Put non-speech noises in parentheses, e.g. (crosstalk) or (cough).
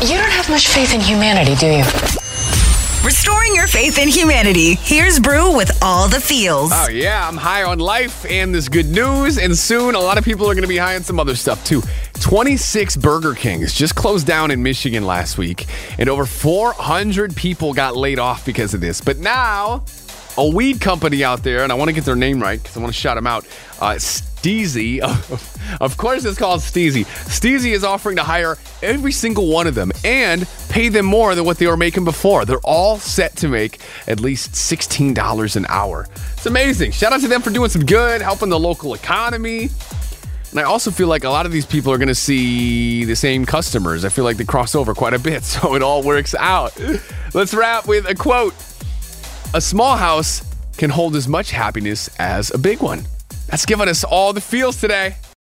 You don't have much faith in humanity, do you? Restoring your faith in humanity. Here's Brew with all the feels. Oh, yeah, I'm high on life and this good news. And soon, a lot of people are going to be high on some other stuff too. 26 Burger Kings just closed down in Michigan last week, and over 400 people got laid off because of this. But now, a weed company out there, and I want to get their name right because I want to shout them out. Uh, STIIIZY, (laughs) of course, it's called STIIIZY. STIIIZY is offering to hire every single one of them and pay them more than what they were making before. They're all set to make at least $16 an hour. It's amazing. Shout out to them for doing some good, helping the local economy. And I also feel like a lot of these people are going to see the same customers. I feel like they cross over quite a bit, (laughs) so it all works out. Let's wrap with a quote A small house can hold as much happiness as a big one. That's giving us all the feels today.